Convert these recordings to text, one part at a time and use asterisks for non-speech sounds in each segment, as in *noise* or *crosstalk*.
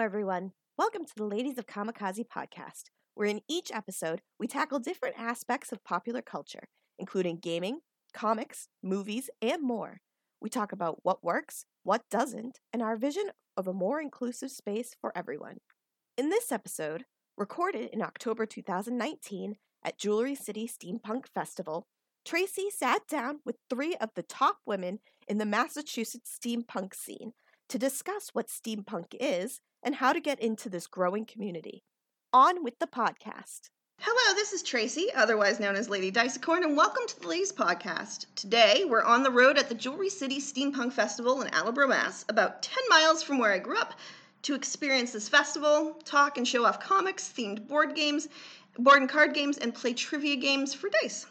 everyone. Welcome to the Ladies of Kamikaze podcast, where in each episode we tackle different aspects of popular culture, including gaming, comics, movies, and more. We talk about what works, what doesn't, and our vision of a more inclusive space for everyone. In this episode, recorded in October 2019 at Jewelry City Steampunk Festival, Tracey sat down with three of the top women in the Massachusetts steampunk scene to discuss what steampunk is and how to get into this growing community. On with the podcast. Hello, this is Tracey, otherwise known as Lady Dicecorn, and welcome to the Ladies Podcast. Today, we're on the road at the Jewelry City Steampunk Festival in Attleboro, Mass., about 10 miles from where I grew up, to experience this festival, talk and show off comics, themed board games, board and card games, and play trivia games for dice.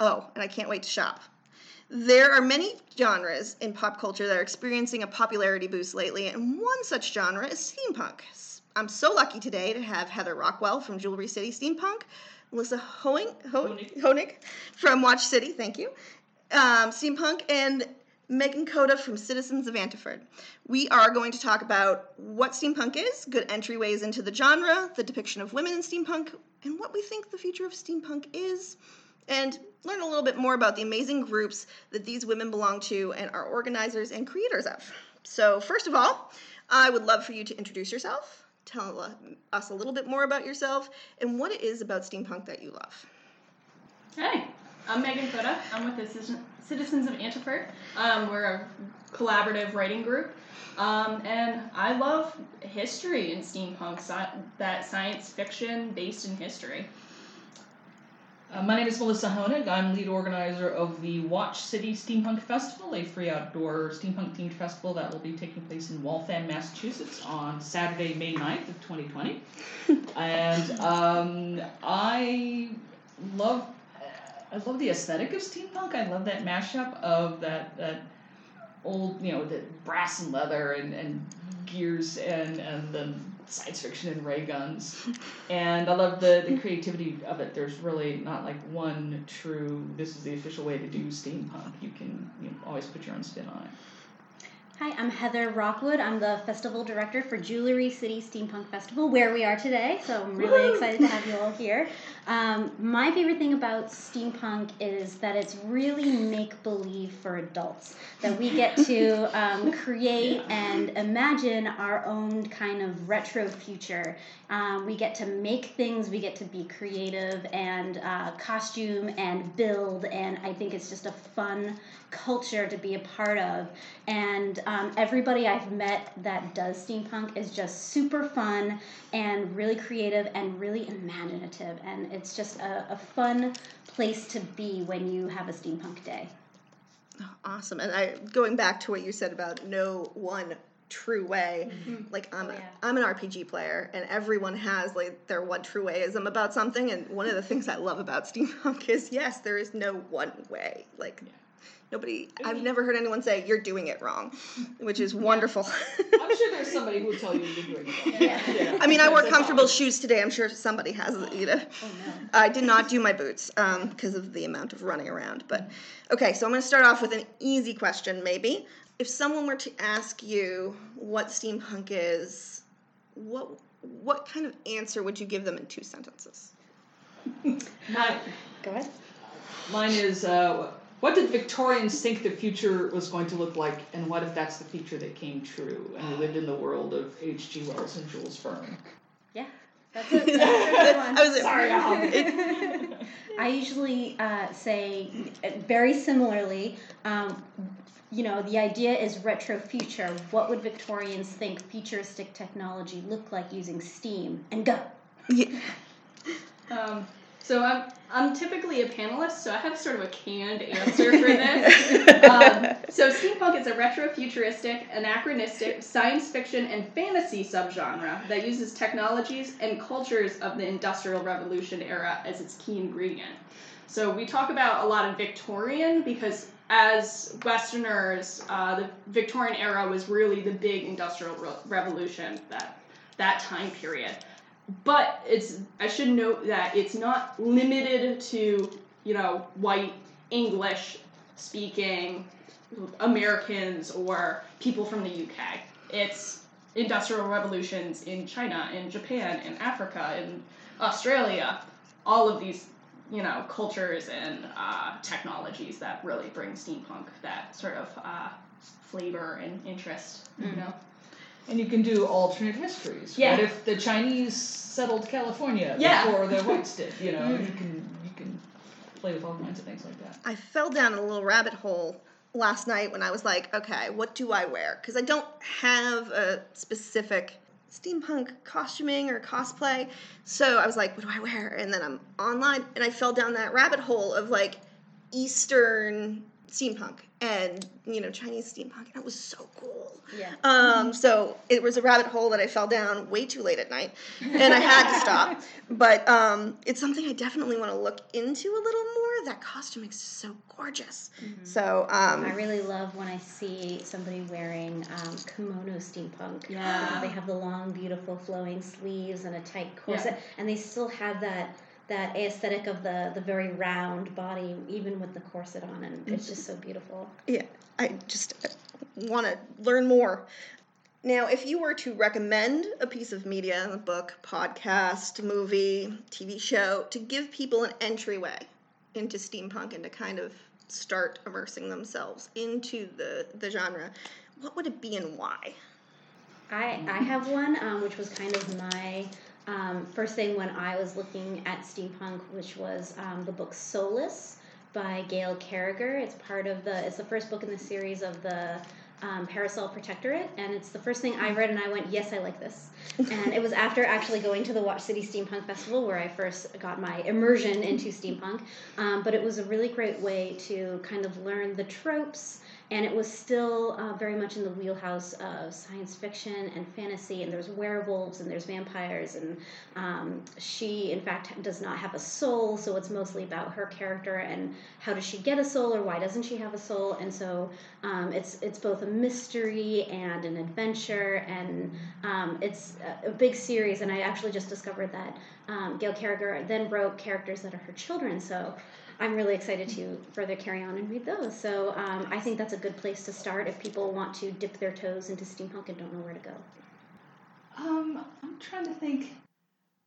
Oh, and I can't wait to shop. There are many genres in pop culture that are experiencing a popularity boost lately, and one such genre is steampunk. I'm so lucky today to have Heather Rockwell from Jewelry City Steampunk, Melissa Hoeing, Ho- Honig from Watch City, thank you, um, Steampunk, and Megan Coda from Citizens of Antiford. We are going to talk about what steampunk is, good entryways into the genre, the depiction of women in steampunk, and what we think the future of steampunk is and learn a little bit more about the amazing groups that these women belong to and are organizers and creators of. So, first of all, I would love for you to introduce yourself, tell us a little bit more about yourself, and what it is about steampunk that you love. Hey, I'm Megan Coda. I'm with the Citizens of Antiford. Um, we're a collaborative writing group. Um, and I love history and steampunk, that science fiction based in history. Uh, my name is Melissa Honig. I'm lead organizer of the Watch City Steampunk Festival, a free outdoor steampunk themed festival that will be taking place in Waltham, Massachusetts on Saturday, May 9th of 2020. *laughs* and um, I love I love the aesthetic of steampunk. I love that mashup of that that old, you know, the brass and leather and, and gears and, and the science fiction and ray guns. and I love the, the creativity of it. There's really not like one true, this is the official way to do steampunk. You can you know, always put your own spin on it. Hi, I'm Heather Rockwood. I'm the festival director for Jewelry City Steampunk Festival, where we are today. So I'm really Woo! excited to have you all here. Um, my favorite thing about steampunk is that it's really make believe for adults. That we get to *laughs* um, create and imagine our own kind of retro future. Um, we get to make things, we get to be creative and uh, costume and build, and I think it's just a fun culture to be a part of. And um, everybody I've met that does steampunk is just super fun and really creative and really imaginative. And it's just a, a fun place to be when you have a steampunk day. Oh, awesome. And I going back to what you said about no one true way. Mm-hmm. Like I'm, oh, yeah. a, I'm an RPG player, and everyone has like their one true wayism about something. And one of the things I love about *laughs* steampunk is yes, there is no one way. Like yeah. Nobody, I've never heard anyone say you're doing it wrong, which is wonderful. I'm sure there's somebody who will tell you you're doing it wrong. Yeah. *laughs* yeah. I mean, I wore comfortable shoes today. I'm sure somebody has, you know. Oh, no. I did not do my boots because um, of the amount of running around. But okay, so I'm going to start off with an easy question, maybe. If someone were to ask you what steampunk is, what what kind of answer would you give them in two sentences? My, Go ahead. Mine is. Uh, what did Victorians think the future was going to look like, and what if that's the future that came true, and we lived in the world of H.G. Wells and Jules Verne? Yeah, that's a, that's a good one. *laughs* I was sorry. *laughs* I usually uh, say very similarly. Um, you know, the idea is retro future. What would Victorians think futuristic technology look like using steam? And go. Yeah. *laughs* Um, so I'm I'm typically a panelist, so I have sort of a canned answer for *laughs* this. um, so steampunk is a retro-futuristic, anachronistic, science fiction, and fantasy subgenre that uses technologies and cultures of the Industrial Revolution era as its key ingredient. So we talk about a lot of Victorian because as Westerners, uh, the Victorian era was really the big Industrial re- Revolution that that time period but it's I should note that it's not limited to you know white English speaking Americans or people from the UK. It's industrial revolutions in China, in Japan, in Africa, in Australia, all of these you know cultures and uh, technologies that really bring steampunk that sort of uh, flavor and interest. You Mm. know. And you can do alternate histories. Yeah. What if the Chinese settled California Yeah. before the whites did? You know, *laughs* Mm. you can you can play with all kinds of things like that. I fell down a little rabbit hole last night when I was like, okay, what do I wear? Because I don't have a specific steampunk costuming or cosplay. So I was like, what do I wear? And then I'm online and I fell down that rabbit hole of like Eastern steampunk and, you know, Chinese steampunk. And it was so cool. Yeah. Um, so it was a rabbit hole that I fell down way too late at night, and I had to stop. *laughs* But um, it's something I definitely want to look into a little more. That costume is so gorgeous. So um, I really love when I see somebody wearing um, kimono steampunk. Yeah. Because They have the long, beautiful, flowing sleeves and a tight corset, and they still have that that aesthetic of the the very round body, even with the corset on, and it's just so beautiful. yeah, I just want to learn more. Now, if you were to recommend a piece of media, a book, podcast, movie, TV show, to give people an entryway into steampunk and to kind of start immersing themselves into the, the genre, what would it be and why? I, I have one, um, which was kind of my um, first thing when I was looking at steampunk, which was um, the book Soulless by Gail Carriger. It's part of the, it's the first book in the series of the um, Parasol Protectorate, and it's the first thing I read, and I went, yes, I like this. and it was after actually going to the Watch City Steampunk Festival where I first got my immersion into steampunk. Um, but it was a really great way to kind of learn the tropes and it was still uh, very much in the wheelhouse of science fiction and fantasy and there's werewolves and there's vampires and um, she in fact does not have a soul so it's mostly about her character and how does she get a soul or why doesn't she have a soul? And so um, it's it's both a mystery and an adventure and um, it's a, big series. And i actually just discovered that um, gail carriger then wrote characters that are her children. So I'm really excited to further carry on and read those. So um, I think that's a good place to start if people want to dip their toes into steampunk and don't know where to go. Um, I'm trying to think.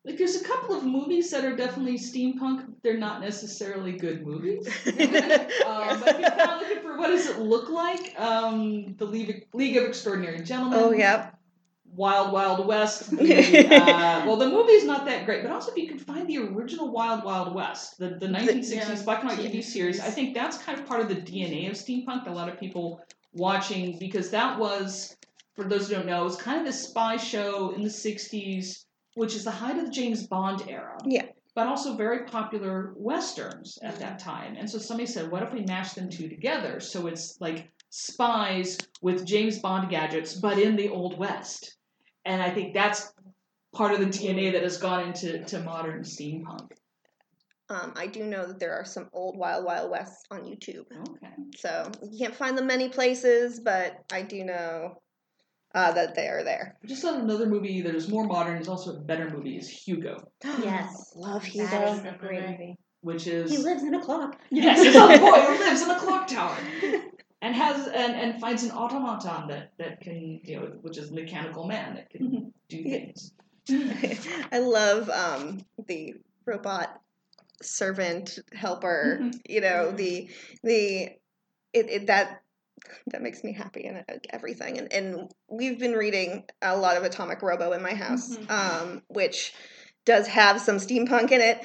Like, there's a couple of movies that are definitely steampunk. They're not necessarily good movies. um, *laughs* *laughs* but if you're kind of looking for what does it look like, um, the League, League of Extraordinary Gentlemen. oh, yeah. Wild Wild West. *laughs* The, uh, well, the movie's not that great, but also if you can find the original Wild Wild West, the, the 1960s yeah, black and white TV series, I think that's kind of part of the DNA of steampunk. A lot of people watching because that was, for those who don't know, it was kind of this spy show in the 60s, which is the height of the James Bond era. Yeah. But also very popular westerns at that time. And so somebody said, what if we mash them two together? So it's like spies with James Bond gadgets, but in the Old West and I think that's part of the DNA that has gone into to modern steampunk. Um, I do know that there are some old Wild Wild Wests on YouTube. Okay. So you can't find them many places, but I do know uh, that they are there. Just on another movie that is more modern, is also a better movie, is Hugo, *gasps* Yes. Love Hugo. is a great movie. which is He lives in a clock. yes, it's *laughs* a boy who lives in a clock tower *laughs* and has and, and finds an automaton that that can you know which is a mechanical man that can do things. *laughs* I love um, the robot servant helper. Mhm. You know the the it, it that that makes me happy and uh, everything. And and we've been reading a lot of Atomic Robo in my house, Mhm. um, which does have some steampunk in it.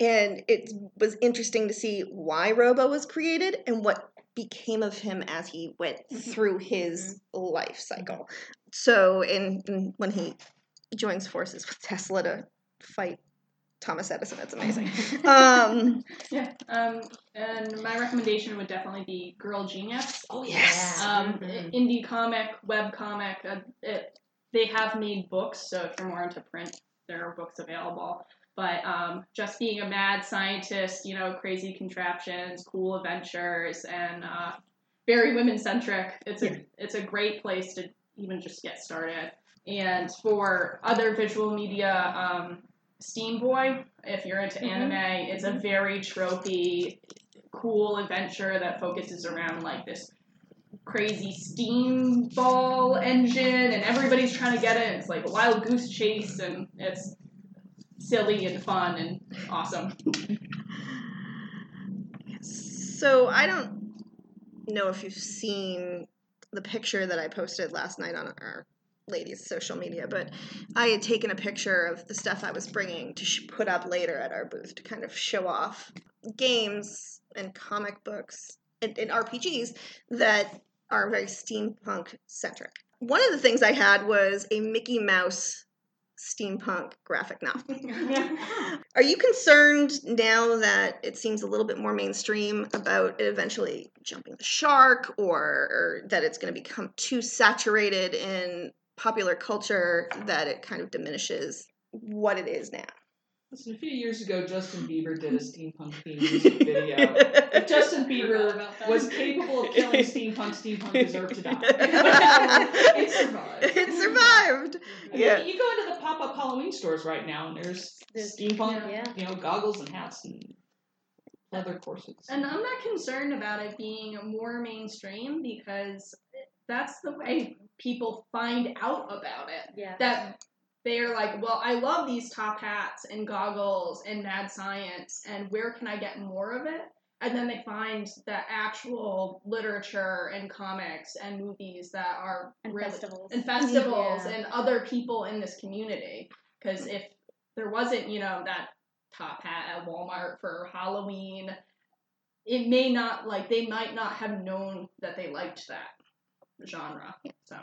And it was interesting to see why Robo was created and what became of him as he went through his life cycle. So, in, in when he joins forces with Tesla to fight Thomas Edison, it's amazing. *laughs* um, Yeah. Um, and my recommendation would definitely be Girl Genius. oh yes, Um, Mhm. indie comic, web comic. Uh, it, they have made books, so if you're more into print, there are books available. But um, just being a mad scientist, you know, crazy contraptions, cool adventures, and uh, very women centric. It's a it's a great place to even just get started. And for other visual media, um, Steam Boy, if you're into Mhm. anime, it's a very tropey, cool adventure that focuses around like this crazy steam ball engine, and everybody's trying to get it. It's like a wild goose chase, and it's silly and fun and awesome. So I don't know if you've seen the picture that I posted last night on our ladies' social media, but I had taken a picture of the stuff I was bringing to sh- put up later at our booth to kind of show off games and comic books and, and RPGs that are very steampunk centric. One of the things I had was a Mickey Mouse steampunk graphic novel. *laughs* *laughs* Are you concerned now that it seems a little bit more mainstream about it eventually jumping the shark or, or that it's going to become too saturated in popular culture that it kind of diminishes what it is now? Listen, a few years ago, Justin Bieber did a *laughs* steampunk themed music video. If Justin *laughs* Bieber was capable of killing steampunk, steampunk deserved to die. *laughs* it survived. It survived. I mean, Yeah. You go into the pop up Halloween stores right now, and there's, There's- steampunk, yeah. you know, goggles and hats and leather corsets. And I'm not concerned about it being more mainstream because that's the way people find out about it. Yeah. That they're like, well, I love these top hats and goggles and mad science, and where can I get more of it? And then they find the actual literature and comics and movies that are and really festivals. and *laughs* festivals Yeah. and other people in this community. Because if there wasn't, you know, that top hat at Walmart for Halloween, it may not like they might not have known that they liked that genre. So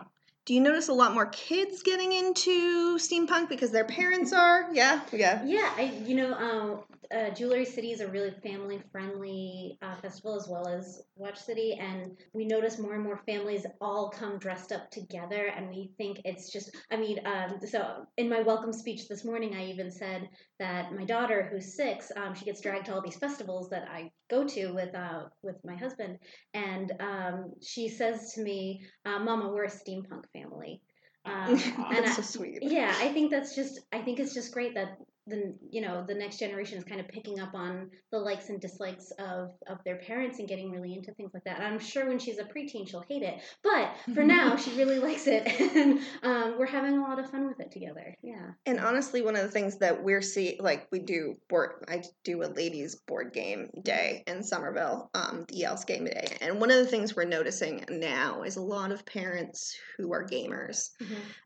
Do you notice a lot more kids getting into steampunk because their parents are? Yeah, yeah. Yeah, I you know, um, uh, Jewelry City is a really family friendly uh, festival as well as Watch City, and we notice more and more families all come dressed up together, and we think it's just. I mean, um, so in my welcome speech this morning, I even said that my daughter, who's six, um, she gets dragged to all these festivals that I go to with uh, with my husband, and um, she says to me, uh, "Mama, we're a steampunk family." *laughs* Um, and That's I, so sweet. yeah, I think that's just I think it's just great that the you know the next generation is kind of picking up on the likes and dislikes of of their parents and getting really into things like that. I'm sure when she's a preteen she'll hate it, but for *laughs* now she really likes it, *laughs* and um, we're having a lot of fun with it together. Yeah. And honestly, one of the things that we're see like we do board, I do a ladies board game day in Somerville, um, the Yells Game Day, and one of the things we're noticing now is a lot of parents who are gamers,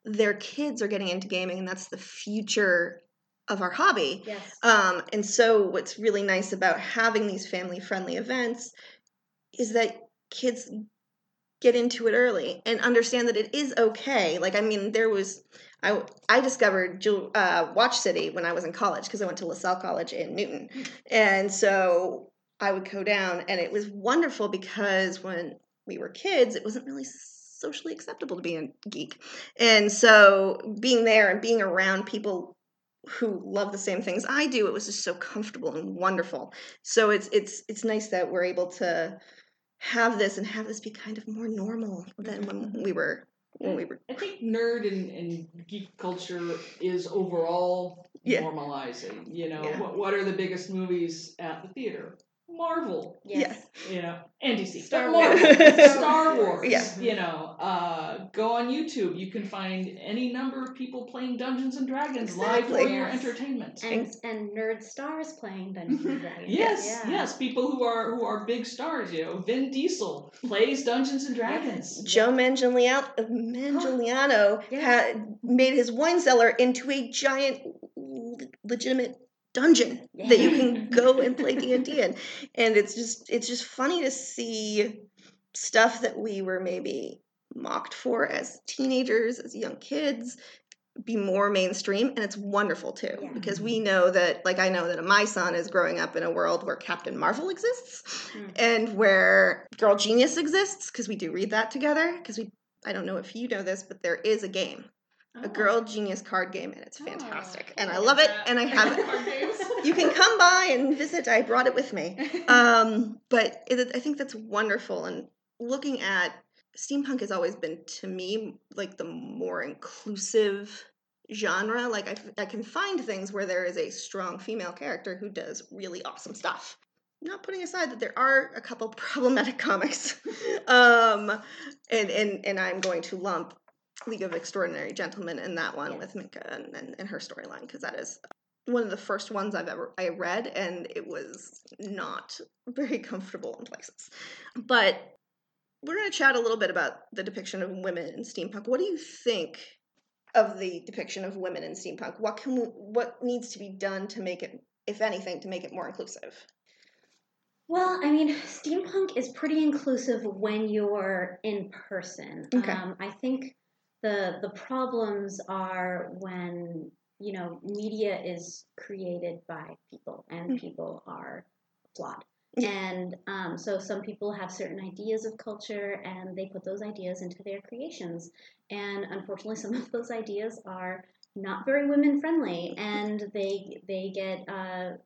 their kids are getting into gaming, and that's the future of our hobby. Yes. Um, and so, what's really nice about having these family friendly events is that kids get into it early and understand that it is okay. Like, I mean, there was, I, I discovered uh, Watch City when I was in college because I went to Lasell College in Newton. And so I would go down, and it was wonderful because when we were kids, it wasn't really socially acceptable to be a geek. And so being there and being around people who love the same things I do, it was just so comfortable and wonderful. So it's it's it's nice that we're able to have this and have this be kind of more normal than when we mm-hmm. were when we were I think nerd and, and geek culture is overall Yeah. normalizing. You know, Yeah. what, what are the biggest movies at the theater? Marvel, Yes. you know, and DC. Star *laughs* Wars. Star Wars. Yeah. You know, uh, go on YouTube. You can find any number of people playing Dungeons and Dragons live for Exactly. your entertainment. And and nerd stars playing Dungeons and Dragons. Yes, Yeah. yes, people who are who are big stars. You know, Vin Diesel plays Dungeons and Dragons. Joe Manganiello, Manganiello *gasps* Yeah. had made his wine cellar into a giant l- legitimate dungeon that you can go and play *laughs* D&D in. And it's just it's just funny to see stuff that we were maybe mocked for as teenagers, as young kids be more mainstream and it's wonderful too Yeah. because we know that like I know that my son is growing up in a world where Captain Marvel exists Mm. and where Girl Genius exists because we do read that together because we I don't know if you know this but there is a game a Girl Genius card game and it's Oh, fantastic I and I love love it that. and I have it *laughs* you can come by and visit. I brought it with me. *laughs* Um, but it, I think that's wonderful. And looking at steampunk has always been to me like the more inclusive genre. Like I, I can find things where there is a strong female character who does really awesome stuff. not putting aside that there are a couple *laughs* problematic comics, um, and and and I'm going to lump League of Extraordinary Gentlemen in that one Yes. with Mina and, and, and her storyline because that is one of the first ones I've ever I read, and it was not very comfortable in places. But we're going to chat a little bit about the depiction of women in steampunk. What do you think of the depiction of women in steampunk? What can we, what needs to be done to make it, if anything, to make it more inclusive? Well, I mean, steampunk is pretty inclusive when you're in person. Okay. Um, I think the the problems are when you know media is created by people and Mhm. people are flawed. Yeah. And um, so some people have certain ideas of culture and they put those ideas into their creations. And unfortunately, some of those ideas are not very women friendly and they they get uh,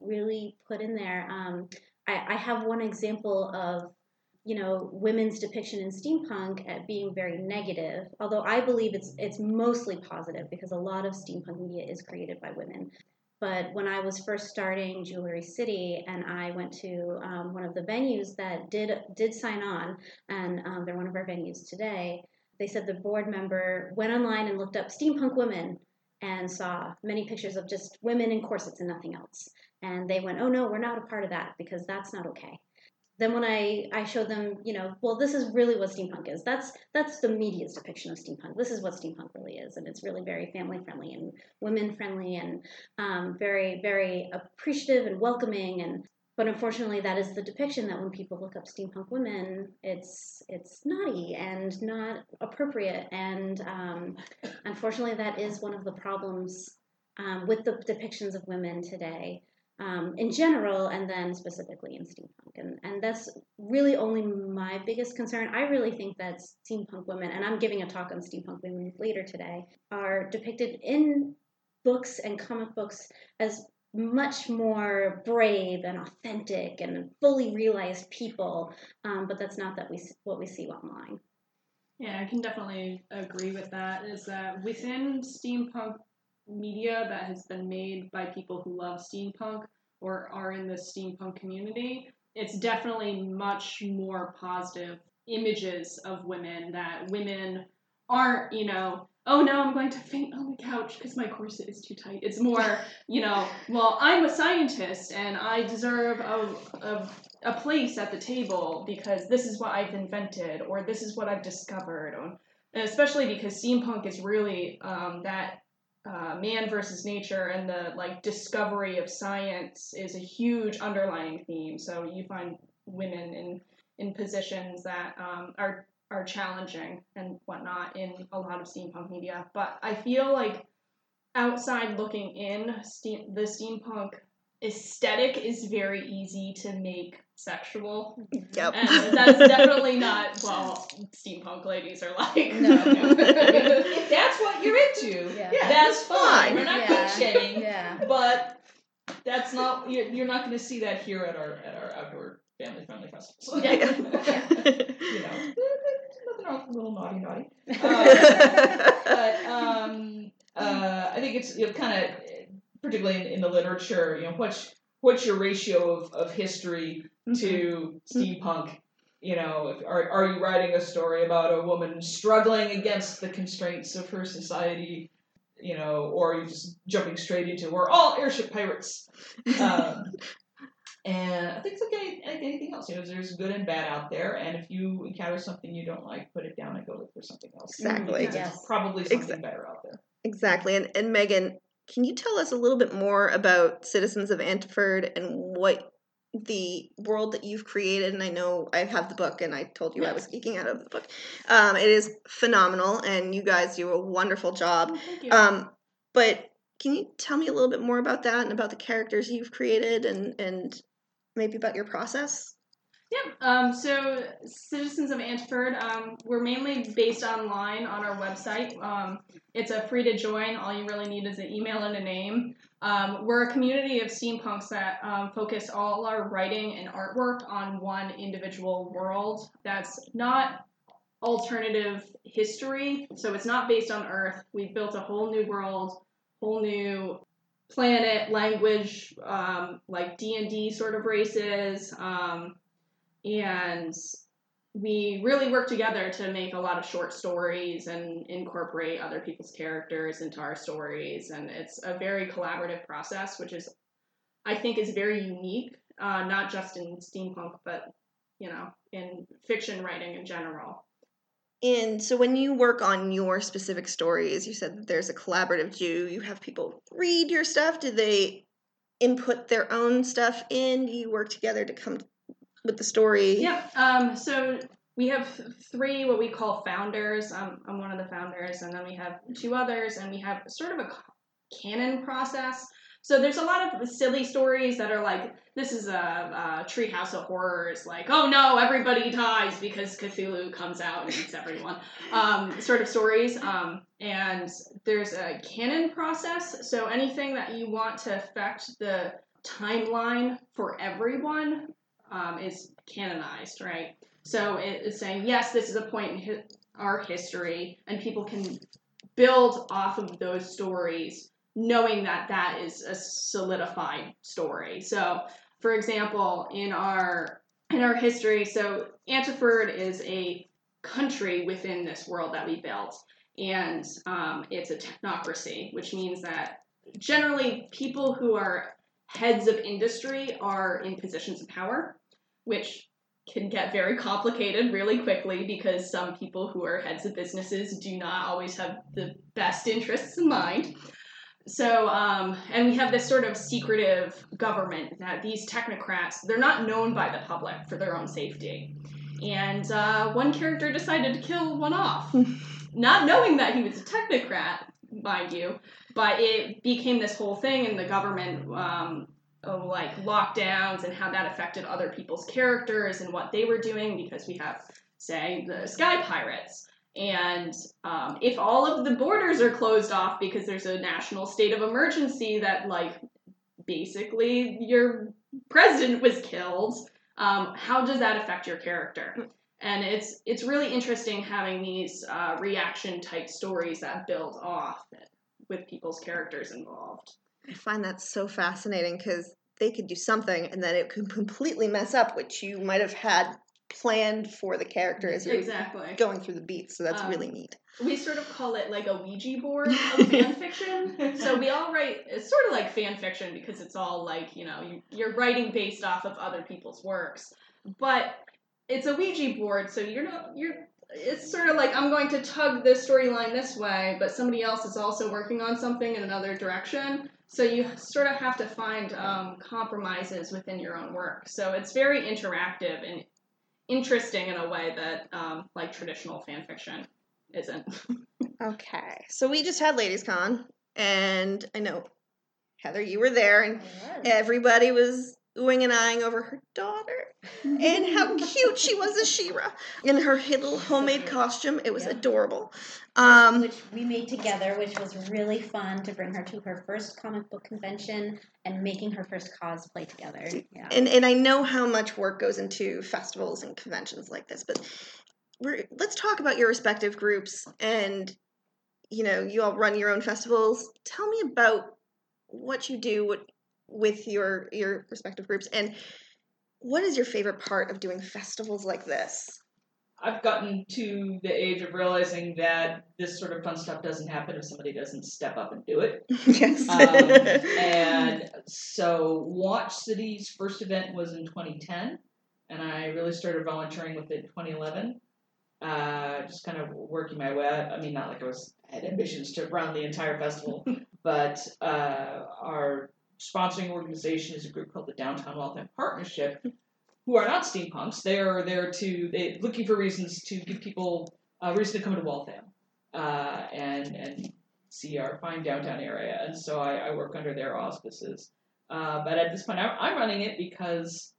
really put in there. Um, I, I have one example of you know women's depiction in steampunk at being very negative although i believe it's it's mostly positive because a lot of steampunk media is created by women. But when i was first starting jewelry city and i went to um, one of the venues that did did sign on and um, they're one of our venues today they said the board member went online and looked up steampunk women and saw many pictures of just women in corsets and nothing else. And they went oh no we're not a part of that because that's not okay then when I, I showed them, you know, well, this is really what steampunk is. That's that's the media's depiction of steampunk. This is what steampunk really is, and it's really very family friendly and women friendly and um, very very appreciative and welcoming. And but unfortunately, that is the depiction that when people look up steampunk women, it's it's naughty and not appropriate. And um, unfortunately, that is one of the problems um, with the depictions of women today um, in general and then specifically in steampunk. And, and that's really only my biggest concern. I really think that steampunk women, and I'm giving a talk on steampunk women later today, are depicted in books and comic books as much more brave and authentic and fully realized people, um, but that's not that we what we see online. Yeah, I can definitely agree with that. Is that within steampunk media that has been made by people who love steampunk or are in the steampunk community, it's definitely much more positive images of women that women aren't, you know, oh no, I'm going to faint on the couch because my corset is too tight. It's more, *laughs* you know, well, I'm a scientist and I deserve a, a, a place at the table because this is what I've invented or this is what I've discovered. And especially because steampunk is really um, that uh, man versus nature and the like discovery of science is a huge underlying theme. So you find women in in positions that um, are are challenging and whatnot in a lot of steampunk media. But I feel like outside looking in, the steampunk aesthetic is very easy to make sexual. Yep. And that's definitely not *laughs* well steampunk ladies are like No. *laughs* if that's what you're into, Yeah. that's fine. fine. We're not Yeah. shaming, Yeah. but that's not you're, you're not going to see that here at our at our outdoor family friendly festivals. Yeah. *laughs* you know, nothing wrong with a little naughty naughty. Uh, but um, uh, I think it's you know, kind of particularly in, in the literature, you know, what's what's your ratio of, of history to steampunk? You know, are are you writing a story about a woman struggling against the constraints of her society? You know, or are you just jumping straight into we're all airship pirates? Um, *laughs* and I think it's like, any, like anything else. You know, there's good and bad out there, and if you encounter something you don't like, put it down and go look for something else. Exactly. Because Yes. There's probably something Exact- better out there. Exactly. And, and Megan, can you tell us a little bit more about Citizens of Antford and what the world that you've created? And I know I have the book and I told you I was speaking out of the book. Um, it is phenomenal and you guys do a wonderful job. Oh, Thank you. Um, but can you tell me a little bit more about that and about the characters you've created and, and maybe about your process? Yeah. Um, so, Citizens of Antford, um, we're mainly based online on our website. Um, it's a free to join. All you really need is an email and a name. Um, we're a community of steampunks that um, focus all our writing and artwork on one individual world that's not alternative history. So, it's not based on Earth. We've built a whole new world, whole new planet, language, um, like D and D sort of races, um, and we really work together to make a lot of short stories and incorporate other people's characters into our stories. And it's a very collaborative process, which is, I think, is very unique, uh, not just in steampunk, but you know, in fiction writing in general. And so when you work on your specific stories, you said that there's a collaborative do you have people read your stuff? Do they input their own stuff in? Do you work together to come with the story? Yeah. Um, so we have three what we call founders. Um, I'm one of the founders, and then we have two others, and we have sort of a canon process. So there's a lot of silly stories that are like, this is a, a treehouse of horrors, like, oh no, everybody dies because Cthulhu comes out and eats everyone, um, sort of stories. Um, and there's a canon process. So anything that you want to affect the timeline for everyone um, is canonized, right? So it's saying, yes, this is a point in hi- our history, and people can build off of those stories, knowing that that is a solidified story. So, for example, in our in our history, so Antiford is a country within this world that we built, and um, it's a technocracy, which means that generally people who are heads of industry are in positions of power, which can get very complicated really quickly because some people who are heads of businesses do not always have the best interests in mind. So, um, and we have this sort of secretive government that these technocrats, they're not known by the public for their own safety. And uh, one character decided to kill one off, *laughs* not knowing that he was a technocrat, mind you, but it became this whole thing, and the government um, of like lockdowns and how that affected other people's characters and what they were doing because we have, say, the Sky Pirates. And um, if all of the borders are closed off because there's a national state of emergency that, like, basically your president was killed, um, how does that affect your character? And it's it's really interesting having these uh, reaction type stories that build off with people's characters involved. I find that so fascinating because they could do something and then it could *laughs* completely mess up what you might have had planned for the character as you're Exactly. going through the beats. So that's Um, really neat. We sort of call it like a Ouija board *laughs* of fan fiction. So we all write. It's sort of like fan fiction because it's all like you know you, you're writing based off of other people's works, but it's a Ouija board. So you're not you're. It's sort of like I'm going to tug this storyline this way, but somebody else is also working on something in another direction. So you sort of have to find um, compromises within your own work. So it's very interactive and interesting in a way that um, like traditional fan fiction isn't. Okay. So we just had Ladies Con and I know Heather, you were there and everybody was oohing and eyeing over her daughter and how cute she was as She-Ra in her little homemade costume. It was Yeah. adorable. Um, which we made together, which was really fun to bring her to her first comic book convention and making her first cosplay together. Yeah. and and I know how much work goes into festivals and conventions like this, but we're let's talk about your respective groups and you know you all run your own festivals. Tell me about what you do with, with your your respective groups and what is your favorite part of doing festivals like this? I've gotten to the age of realizing that this sort of fun stuff doesn't happen if somebody doesn't step up and do it. *laughs* yes. Um, and so, Watch City's first event was in 2010, and I really started volunteering with it in 2011. Uh, just kind of working my way. up. I mean, not like I was had ambitions to run the entire festival, *laughs* but uh, our sponsoring organization is a group called the Downtown Waltham Partnership, who are not steampunks. They are there to they looking for reasons to give people a reason to come to Waltham uh, and and see our fine downtown area. And so I, I work under their auspices. Uh, but at this point, I'm, I'm running it because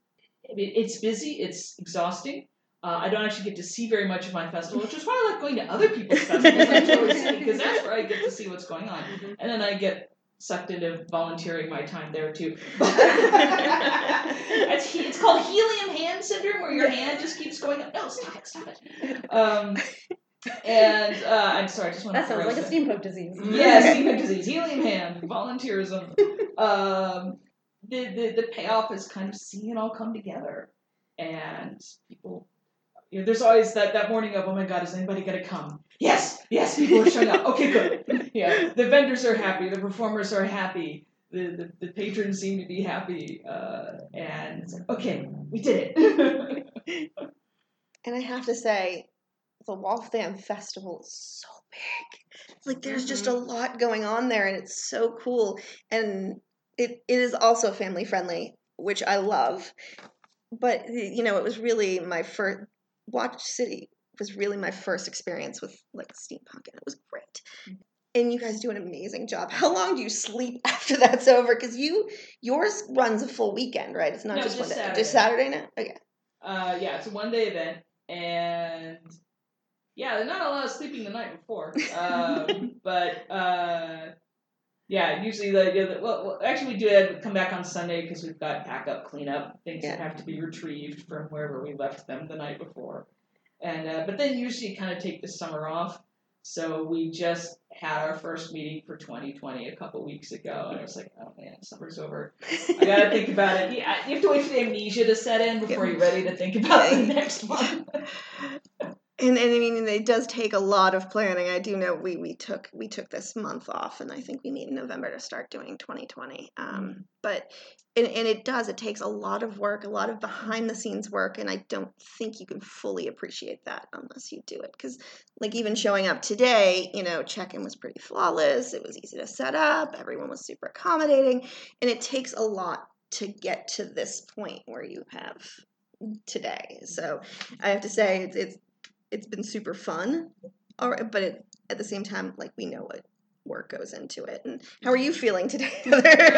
it, it's busy, it's exhausting. Uh, I don't actually get to see very much of my festival, which is why I like going to other people's festivals like Jewelry City, because that's where I get to see what's going on. And then I get sucked into volunteering my time there too. *laughs* it's, it's called helium hand syndrome, where your hand just keeps going up. No, stop it, stop it. Um, and uh, I'm sorry, I just want to that sounds like a steampunk disease. yeah, *laughs* steampunk disease, helium hand, volunteerism. um, the, the the payoff is kind of seeing it all come together, and people. You know, there's always that, that morning of, oh my god, is anybody gonna come? Yes, yes, people are showing up. *laughs* Okay, good. Yeah, the vendors are happy, the performers are happy, the, the, the patrons seem to be happy, uh, and okay, we did it. And I have to say, the Waltham Festival is so big. Like there's just a lot going on there and it's so cool. And it, it is also family friendly, which I love. But you know, it was really my first Watch City was really my first experience with like steampunk and it was great. And you guys do an amazing job. How long do you sleep *laughs* after that's over? Because you yours runs a full weekend, right? It's not No, just, just one day. Saturday. Just Saturday now? Okay. Uh, yeah, it's a one day event, and yeah, there's not a lot of sleeping the night before. *laughs* Um, but uh, yeah, usually the, the well, well, actually we do it come back on Sunday because we've got backup cleanup things that have to be retrieved from wherever we left them the night before, and uh, but then usually kind of take the summer off. So we just had our first meeting for 2020 a couple weeks ago, and I was like, oh man, summer's over. I gotta *laughs* think about it. Yeah, you have to wait for the amnesia to set in before you're ready to think about the *laughs* next one. And, and I mean, it does take a lot of planning. I do know we, we took we took this month off, and I think we meet in November to start doing 2020. Um, but and, and it does. It takes a lot of work, a lot of behind the scenes work, and I don't think you can fully appreciate that unless you do it. Because like even showing up today, you know, check in was pretty flawless. It was easy to set up. Everyone was super accommodating, and it takes a lot to get to this point where you have today. So I have to say it's it's it's been super fun, all right, but it, at the same time, like we know what work goes into it. And how are you feeling today? *laughs*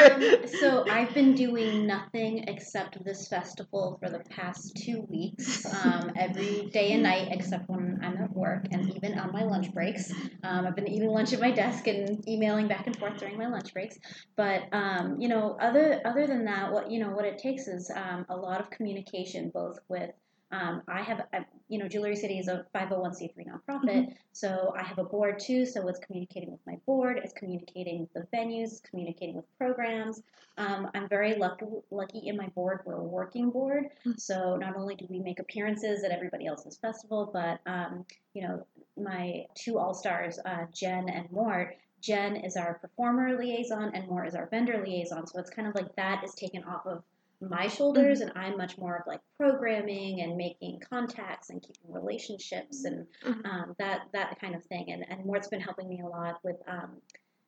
Um, so I've been doing nothing except this festival for the past two weeks, um, every day and night except when I'm at work and even on my lunch breaks. Um, I've been eating lunch at my desk and emailing back and forth during my lunch breaks. But um, you know, other other than that, what you know, what it takes is um, a lot of communication, both with um, I have, I, you know, Jewelry City is a 501c3 nonprofit, so I have a board too. So it's communicating with my board, it's communicating with the venues, it's communicating with programs. Um, I'm very lucky, lucky in my board. We're a working board, so not only do we make appearances at everybody else's festival, but um, you know, my two all stars, uh, Jen and Mort. Jen is our performer liaison, and Mort is our vendor liaison. So it's kind of like that is taken off of my shoulders and I'm much more of like programming and making contacts and keeping relationships and Mhm. um, that that kind of thing and and Mort's been helping me a lot with um,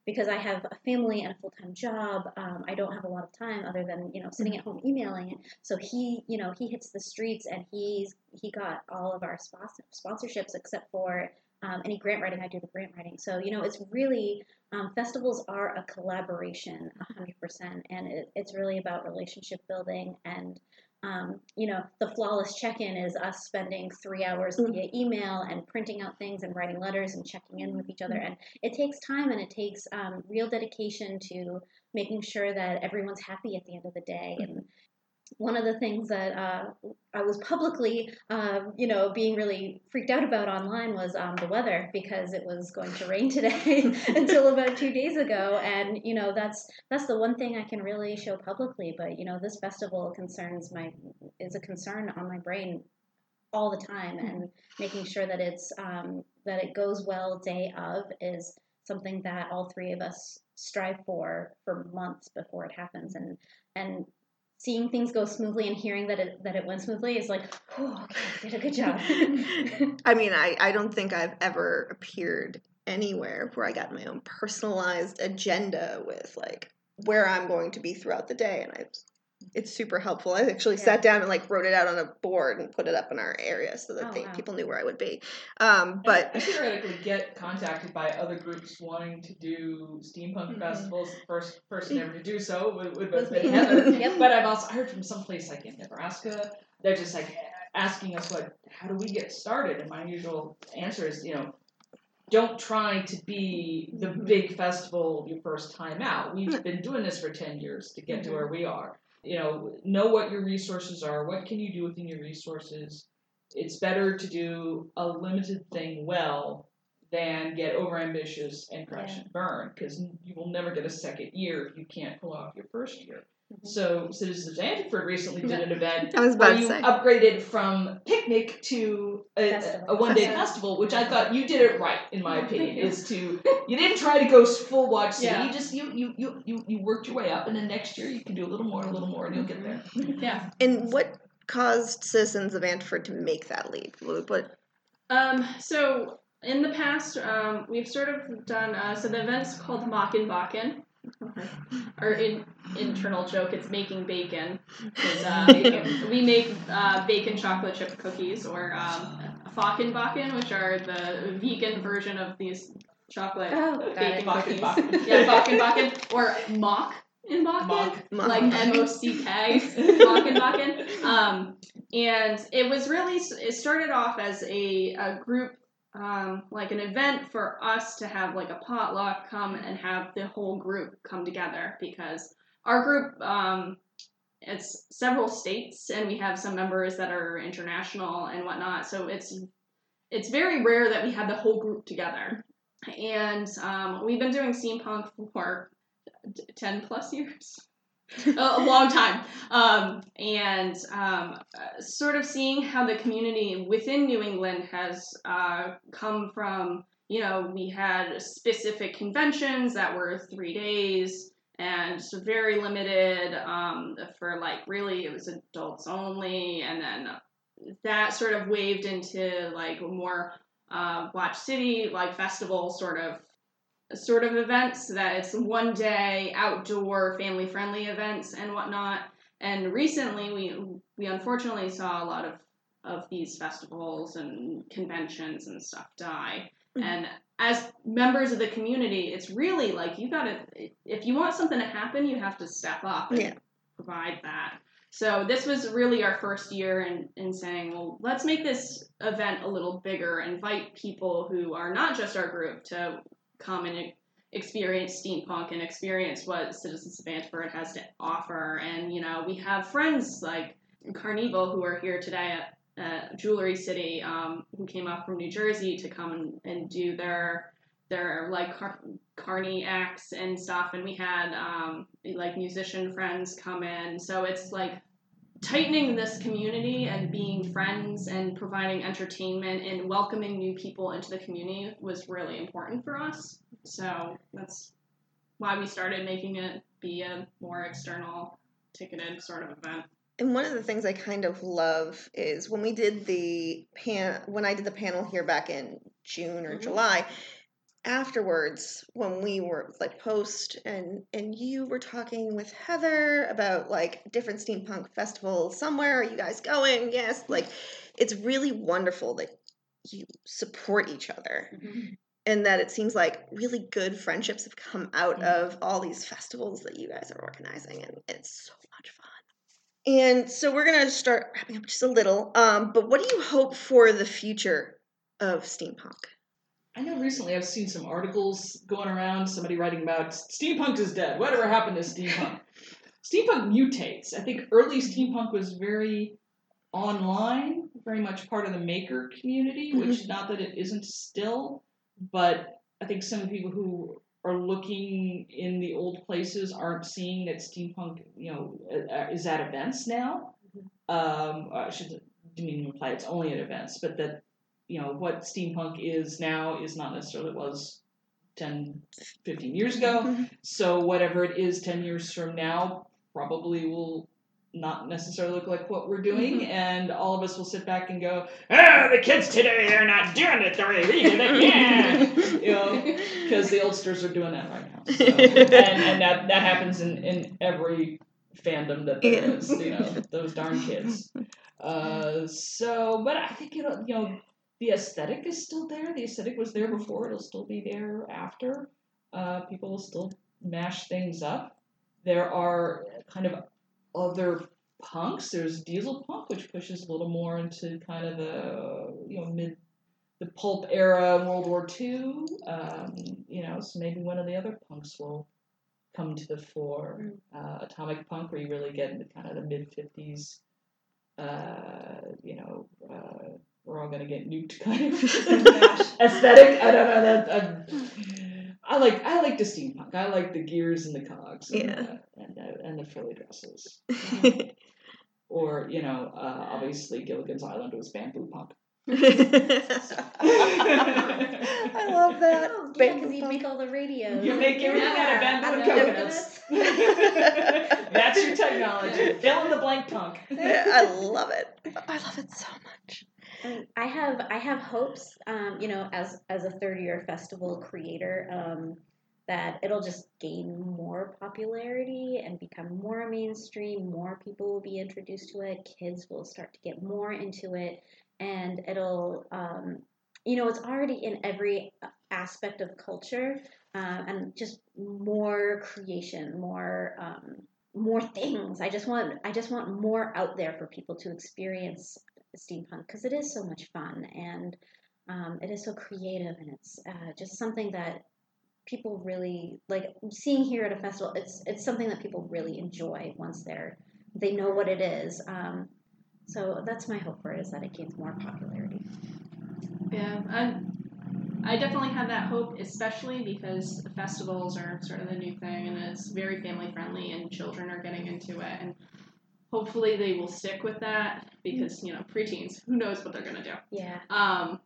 because I have a family and a full time job. Um, I don't have a lot of time other than you know sitting at home emailing. So he you know he hits the streets and he's he got all of our sponsor, sponsorships except for um, any grant writing. I do the grant writing. So you know it's really um, festivals are a collaboration, 100%, and it, it's really about relationship building. And, um, you know, the flawless check in is us spending three hours Mm. via email and printing out things and writing letters and checking in with each other. And it takes time and it takes um, real dedication to making sure that everyone's happy at the end of the day. And one of the things that uh, I was publicly, um, you know, being really freaked out about online was um, the weather because it was going to rain *laughs* today *laughs* until about two days ago, and you know that's that's the one thing I can really show publicly. But you know, this festival concerns my is a concern on my brain all the time, and making sure that it's um, that it goes well day of is something that all three of us strive for for months before it happens, and and seeing things go smoothly and hearing that it that it went smoothly is like, oh, okay, did a good job. *laughs* I mean, I, I don't think I've ever appeared anywhere where I got my own personalized agenda with like where I'm going to be throughout the day, and I it's super helpful. I actually Yeah. sat down and like wrote it out on a board and put it up in our area so that Oh, they, wow. people knew where I would be. Um, but I theoretically get contacted by other groups wanting to do steampunk Mhm. festivals. First person ever to do so would, would Was have been. Heather. Yep. But I've also heard from some place like in Nebraska, they're just like asking us what, how do we get started? And my usual answer is, you know, don't try to be the big festival your first time out. We've been doing this for ten years to get to Mhm. where we are. You know, know what your resources are. What can you do within your resources? It's better to do a limited thing well than get overambitious and crash and burn because you will never get a second year if you can't pull off your first year. Mhm. So Citizens of Antford recently did an event I was where to you say. upgraded from picnic to a, Festival. a one day Festival. *laughs* festival, which I thought you did it right in my thank opinion. you. Is to *laughs* you didn't try to go s- full watch city. Yeah. You just you, you you you you worked your way up, and then next year you can do a little more, and a little more, and you'll get there. Yeah. And what caused Citizens of Antford to make that leap? What? Um, so in the past, um, we've sort of done uh, so the event's called Mocken Bakken. Our in, internal joke, it's making bacon. uh, *laughs* we make uh, bacon chocolate chip cookies, or um, Bakken, which are the vegan version of these chocolate Oh, bacon cookies. Bakken. Yeah, Bakken, or mock in Bakken Mock. like M O C K, *laughs* Bakken Bakken. Um, and it was really it started off as a, a group, um, like an event for us to have like a potluck come and have the whole group come together because our group um, it's several states and we have some members that are international and whatnot. So it's it's very rare that we have the whole group together. And um, we've been doing steampunk for t- 10 plus years *laughs* a, long time. Um, and um, sort of seeing how the community within new england has uh, come from you know we had specific conventions that were three days and very limited um, for like really it was adults only. And then that sort of waved into like more uh, watch city like festival sort of sort of events that it's one day outdoor family friendly events and whatnot and recently we we unfortunately saw a lot of of these festivals and conventions and stuff die Mhm. and as members of the community it's really like you gotta if you want something to happen you have to step up and Yeah. provide that so this was really our first year in, in saying, well, let's make this event a little bigger, invite people who are not just our group to e- experience steampunk and experience what Citizens of Antwerp has to offer. And, you know, we have friends like Carnival who are here today at, at Jewelry City, um, who came up from New Jersey to come and, and do their their like car- carny acts and stuff and we had um, like musician friends come in so it's like tightening this community and being friends and providing entertainment and welcoming new people into the community was really important for us so that's why we started making it be a more external ticketed sort of event And one of the things I kind of love is when we did the pan when I did the panel here back in June or Mhm. July. Afterwards, when we were like post and and you were talking with Heather about like different steampunk festivals somewhere. Are you guys going? Yes. Like it's really wonderful that you support each other and that it seems like really good friendships have come out Mhm. of all these festivals that you guys are organizing and it's so much fun and so we're gonna start wrapping up just a little um, but what do you hope for the future of steampunk I know recently I've seen some articles going around, somebody writing about steampunk is dead. Whatever happened to steampunk? *laughs* steampunk mutates. I think early steampunk was very online, very much part of the maker community, which not that it isn't still, but I think some people who are looking in the old places aren't seeing that steampunk, you know, is at events now. Um, I should didn't even imply it's only at events, but that you know what steampunk is now is not necessarily what it was 10 15 years ago. Mhm. so whatever it is 10 years from now probably will not necessarily look like what we're doing. And all of us will sit back and go ah the kids today they're not doing it the way we did it. Yeah. *laughs* You know because the oldsters are doing that right now. So, *laughs* and, and that, that happens in, in every fandom that there Yeah. is you know those darn kids. *laughs* Uh, so but i think you know you know the aesthetic is still there. The aesthetic was there before. It'll still be there after. Uh, people will still mash things up. There are kind of other punks. There's diesel punk, which pushes a little more into kind of the you know mid the pulp era, World War II. Um, you know, so maybe one of the other punks will come to the fore. Uh, atomic punk, where you really get into kind of the mid '50s. Uh, you know. Uh, we're all gonna get nuked kind of *laughs* aesthetic. I don't know that. I'm, I like I like the steampunk. I like the gears and the cogs. And, Yeah. uh, and the, and the frilly dresses. *laughs* Or you know, uh, obviously Gilligan's Island was bamboo punk. I love that. Oh, yeah, because you punk. make all the radios. You make everything out of bamboo and coconuts. *laughs* That's your technology. Fill in the blank punk. I love it. I love it so much. I have I have hopes, um, you know, as as a third year festival creator, um, that it'll just gain more popularity and become more mainstream. More people will be introduced to it. Kids will start to get more into it, and it'll, um, you know, it's already in every aspect of culture, uh, and just more creation, more. Um, more things. I just want I just want more out there for people to experience steampunk because it is so much fun and um, it is so creative and it's uh, just something that people really like seeing here at a festival it's it's something that people really enjoy once they're they know what it is um, so that's my hope for it is that it gains more popularity. Yeah, I, I definitely have that hope, especially because festivals are sort of the new thing, and it's very family friendly, and children are getting into it, and hopefully they will stick with that because you know preteens, who knows what they're gonna do. yeah Um,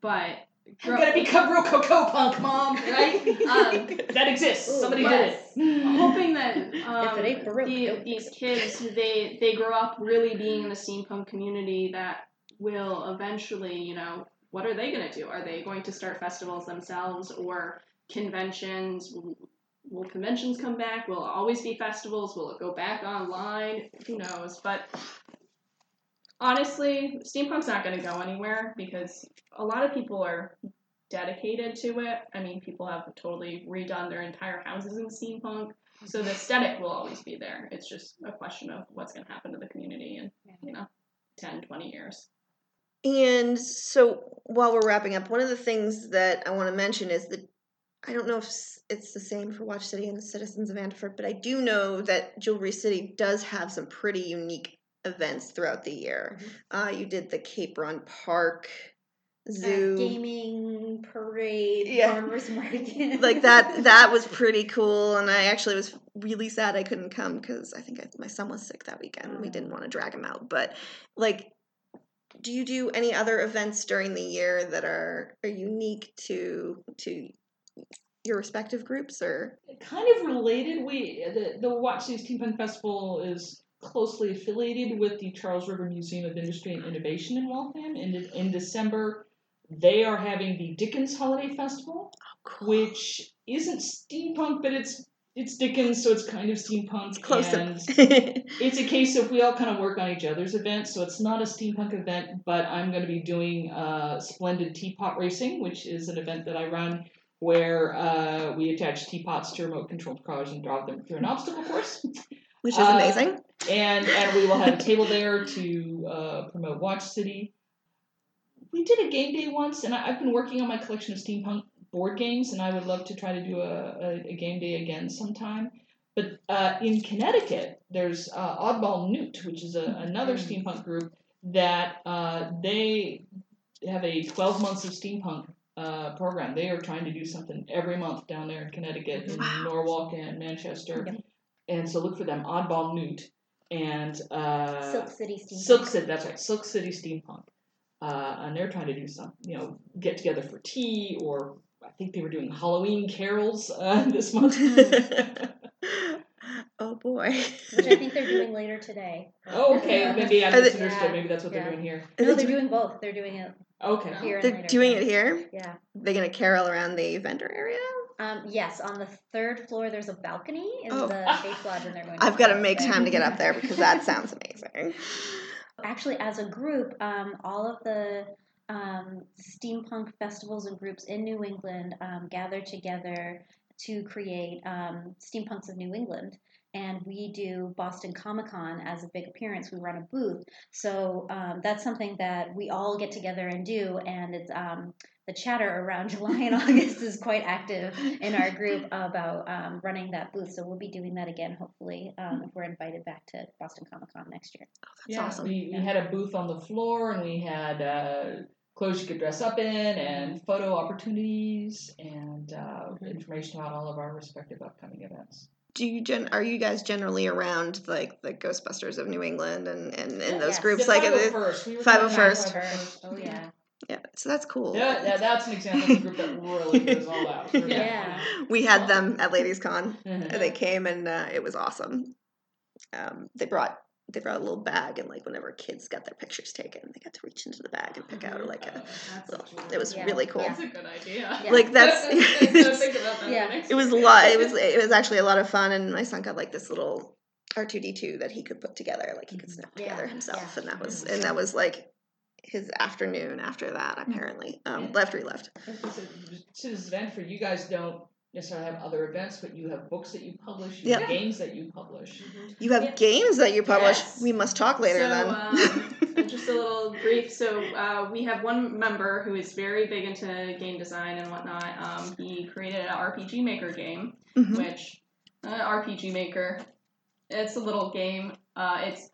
but I'm gonna become rococo punk, mom. Right? *laughs* um, That exists. Ooh, Somebody yes. did it. I'm hoping that um, it ain't Baroque, the, these kids they they grow up really being in the steampunk community that will eventually you know what are they going to do are they going to start festivals themselves or conventions will, conventions come back? Will always be festivals? Will it go back online? Who knows? But honestly steampunk's not going to go anywhere because a lot of people are dedicated to it. I mean people have totally redone their entire houses in steampunk so the aesthetic will always be there. It's just a question of what's going to happen to the community in, you know, 10, 20 years. And so while we're wrapping up, one of the things that I want to mention is that I don't know if it's the same for Watch City and the Citizens of Antwerp, but I do know that Jewelry City does have some pretty unique events throughout the year. Uh, you did the Capron Park Zoo. Uh, gaming parade Yeah. farmers market like that that was *laughs* pretty cool and i actually was really sad i couldn't come because i think I, my son was sick that weekend we Oh. didn't want to drag him out but like do you do any other events during the year that are, are unique to to your respective groups or kind of related. We the the Watch City Steampunk Festival is closely affiliated with the Charles River Museum of Industry and Innovation in Waltham. In in December, they are having the Dickens Holiday Festival, which isn't steampunk, but it's it's Dickens, so it's kind of steampunk. close and *laughs* it's a case of we all kind of work on each other's events, so it's not a steampunk event, but I'm going to be doing uh, Splendid Teapot Racing, which is an event that I run where uh, we attach teapots to remote controlled cars and drive them through an obstacle course. *laughs* which is Uh, amazing And and we will have a table there to uh, promote Watch City. We did a game day once, and I, I've been working on my collection of steampunk board games, and I would love to try to do a, a, a game day again sometime. But uh, in Connecticut, there's uh, Oddball Newt, which is a, another steampunk group that uh, they have a 12 months of steampunk uh, program. They are trying to do something every month down there in Connecticut, in Wow. Norwalk and Manchester. Yep. And so look for them, Oddball Newt and uh, silk city steam Silk City. That's right, Silk City Steampunk. Uh, and they're trying to do some, you know, get together for tea, or I think they were doing Halloween carols uh, *laughs* this month. *laughs* oh boy which i think they're doing later today oh, *laughs* okay, maybe I misunderstood. Yeah, Maybe that's what yeah. they're doing here. No they they're doing both they're doing it Okay. here they're later doing yeah. it here yeah they're gonna carol around the vendor area Um, yes, on the third floor there's a balcony in Oh. the base lodge, and they're going. To i've got to make there. time to get up there because that *laughs* sounds amazing Actually, as a group, um, all of the um, steampunk festivals and groups in New England um, gather together to create um, Steampunks of New England. And we do Boston Comic Con as a big appearance. We run a booth. So um, that's something that we all get together and do. And it's um, the chatter around *laughs* July and August is quite active in our group about um, running that booth. So we'll be doing that again, hopefully, um, if we're invited back to Boston Comic Con next year. That's yeah, awesome. We, we Yeah. had a booth on the floor and we had uh, clothes you could dress up in and photo opportunities and uh, information about all of our respective upcoming events. Do you gen- are you guys generally around like the Ghostbusters of New England and and, and those Yes. groups The like uh, 501st. 501st. 501st. Oh, yeah. yeah so that's cool Yeah, yeah, that's an example of a group that really goes all out. We're *laughs* Yeah. we had them at Ladies Con definitely- and they came and uh, it was awesome um, they brought they brought a little bag and like whenever kids got their pictures taken they got to reach into the bag and pick out mm-hmm. like a oh, That's little- it was Yeah. really cool That's a good idea. Yeah. like *laughs* that's think about that *laughs* Yeah. it was a lot it was it was actually a lot of fun and my son got like this little r2d2 that he could put together like he could mm-hmm. snap Yeah, together himself yeah. and that was mm-hmm. and that was like his afternoon after that apparently um Yeah. left re left Citizens event for you guys don't necessarily have other events, but you have books that you publish, you Yeah. have games that you publish. you have Yeah. games that you publish Yes. we must talk later so, then um, just a little brief. So uh, we have one member who is very big into game design and whatnot. Um, he created an RPG Maker game, Mhm. which uh, RPG Maker, it's a little game. Uh, it's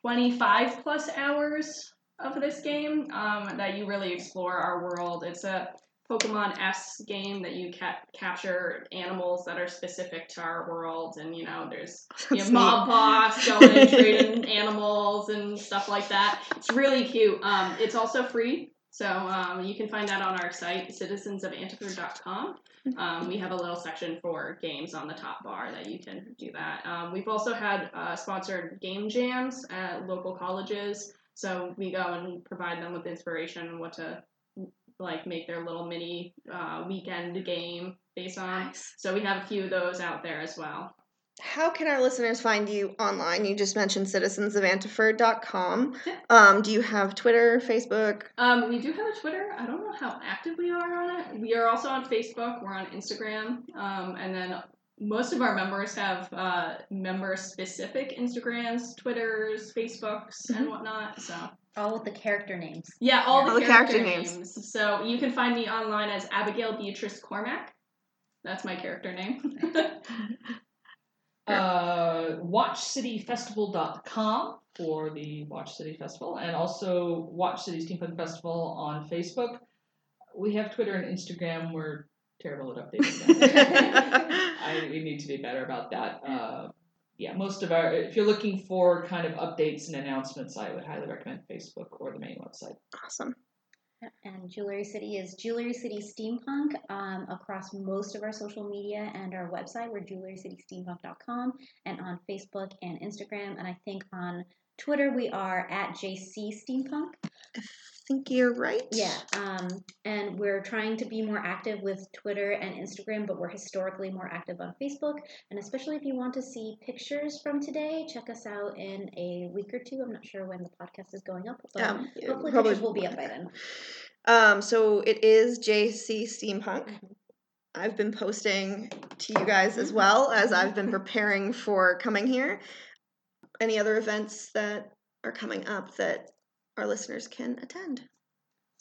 25 plus hours of this game um, that you really explore our world. It's a Pokemon S game that you ca- capture animals that are specific to our world, and you know, there's *laughs* you know, mob boss going and trading *laughs* animals and stuff like that. It's really cute. Um, it's also free, so um, you can find that on our site, citizensofantipur.com. Um, we have a little section for games on the top bar that you can do that. Um, we've also had uh, sponsored game jams at local colleges, so we go and provide them with inspiration on what to like make their little mini uh, weekend game based on. Nice. So we have a few of those out there as well. How can our listeners find you online? You just mentioned citizensofantipur.com. Yeah. Um, do you have Twitter, Facebook? Um, we do have a Twitter. I don't know how active we are on it. We are also on Facebook. We're on Instagram. Um, and then most of our members have uh, member-specific Instagrams, Twitters, Facebooks, and whatnot. So All with the character names. yeah, all the, All the character, character names. names. So you can find me online as Abigail Beatrice Cormack. That's my character name. *laughs* Uh, WatchCityFestival.com for the Watch City Festival, and also Watch City Steampunk Festival on Facebook. We have Twitter and Instagram. We're terrible at updating them. *laughs* I, we need to be better about that. Uh, yeah, most of our, if you're looking for kind of updates and announcements, I would highly recommend Facebook or the main website. awesome. And Jewelry City is Jewelry City Steampunk um, across most of our social media and our website. We're jewelrycitysteampunk.com and on Facebook and Instagram. And I think on Twitter we are at JC Steampunk. Think you're right. Yeah. Um, and we're trying to be more active with Twitter and Instagram, but we're historically more active on Facebook. And especially if you want to see pictures from today, check us out in a week or two. I'm not sure when the podcast is going up, but Um, hopefully pictures will be up by then. *laughs* Um, so it is JC Steampunk. Mhm. I've been posting to you guys as well as I've been *laughs* preparing for coming here. Any other events that are coming up that our listeners can attend?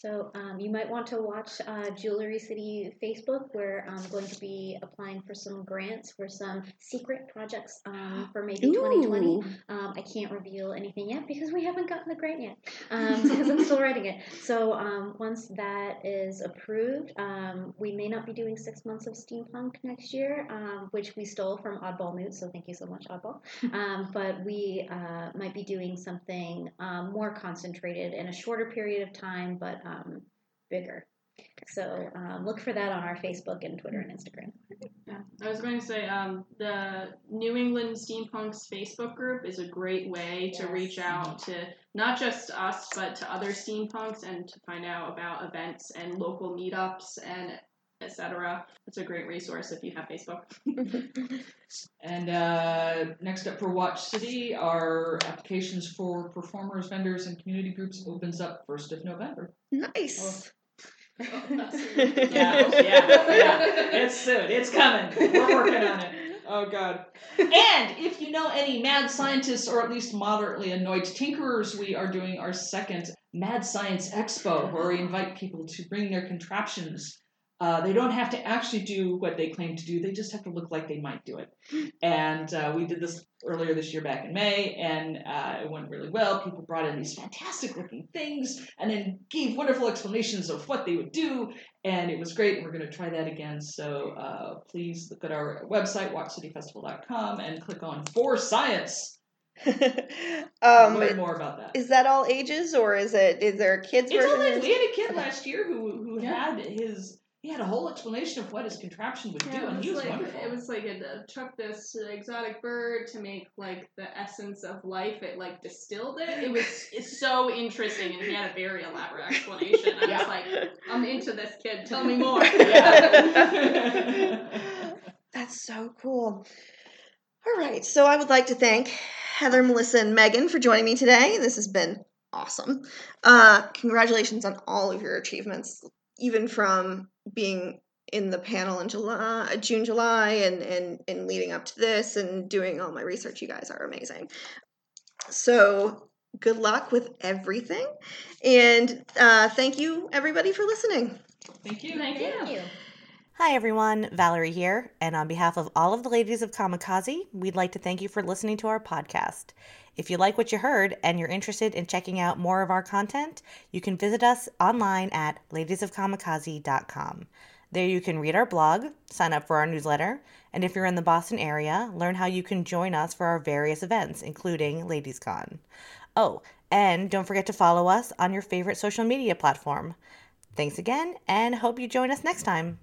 So um, you might want to watch uh, Jewelry City Facebook. We're um, going to be applying for some grants for some secret projects um, for maybe 2020. Ooh. Um, I can't reveal anything yet because we haven't gotten the grant yet um, *laughs* because I'm still writing it. So um, once that is approved, um, we may not be doing six months of steampunk next year, um, which we stole from Oddball Newt. So thank you so much, Oddball. *laughs* Um, but we uh, might be doing something um, more concentrated in a shorter period of time, but um, bigger. So um, look for that on our Facebook and Twitter and Instagram. Yeah, I was going to say um, the New England Steampunks Facebook group is a great way to reach out to not just us, but to other steampunks and to find out about events and local meetups and etc. It's a great resource if you have Facebook. *laughs* And uh, next up for Watch City, our applications for performers, vendors, and community groups opens up 1st of November. Nice. Oh, *laughs* not soon. Yeah, yeah, yeah. It's soon. It's coming. We're working on it. Oh god. *laughs* And if you know any mad scientists or at least moderately annoyed tinkerers, we are doing our second Mad Science Expo where we invite people to bring their contraptions. Uh, they don't have to actually do what they claim to do. They just have to look like they might do it. And uh, we did this earlier this year back in May, and uh, it went really well. People brought in these fantastic looking things and then gave wonderful explanations of what they would do and it was great and we're going to try that again so uh, please look at our website watchcityfestival.com and click on for science *laughs* um, learn more about that is that all ages or is it is there a kids it's version? we had a kid last year who who Yeah. had his he had a whole explanation of what his contraption would do and it he was was like wonderful it was like it uh, took this exotic bird to make like the essence of life. It like distilled it. It was it's so interesting, and he had a very elaborate explanation. I Yeah. was like, I'm into this kid. Tell me more. *laughs* Yeah. *laughs* That's so cool. All right, so I would like to thank Heather, Melissa, and Megan for joining me today. This has been awesome. Uh, congratulations on all of your achievements, even from being in the panel in July, June, July, and and and leading up to this, and doing all my research. You guys are amazing. So good luck with everything, and uh, thank you everybody for listening. thank you Thank you. Hi everyone, Valerie here, and on behalf of all of the ladies of Kamikaze, we'd like to thank you for listening to our podcast. If you like what you heard and you're interested in checking out more of our content, you can visit us online at ladiesofkamikaze.com. There you can read our blog, sign up for our newsletter, and if you're in the Boston area, learn how you can join us for our various events, including LadiesCon. Oh, and don't forget to follow us on your favorite social media platform. Thanks again, and hope you join us next time.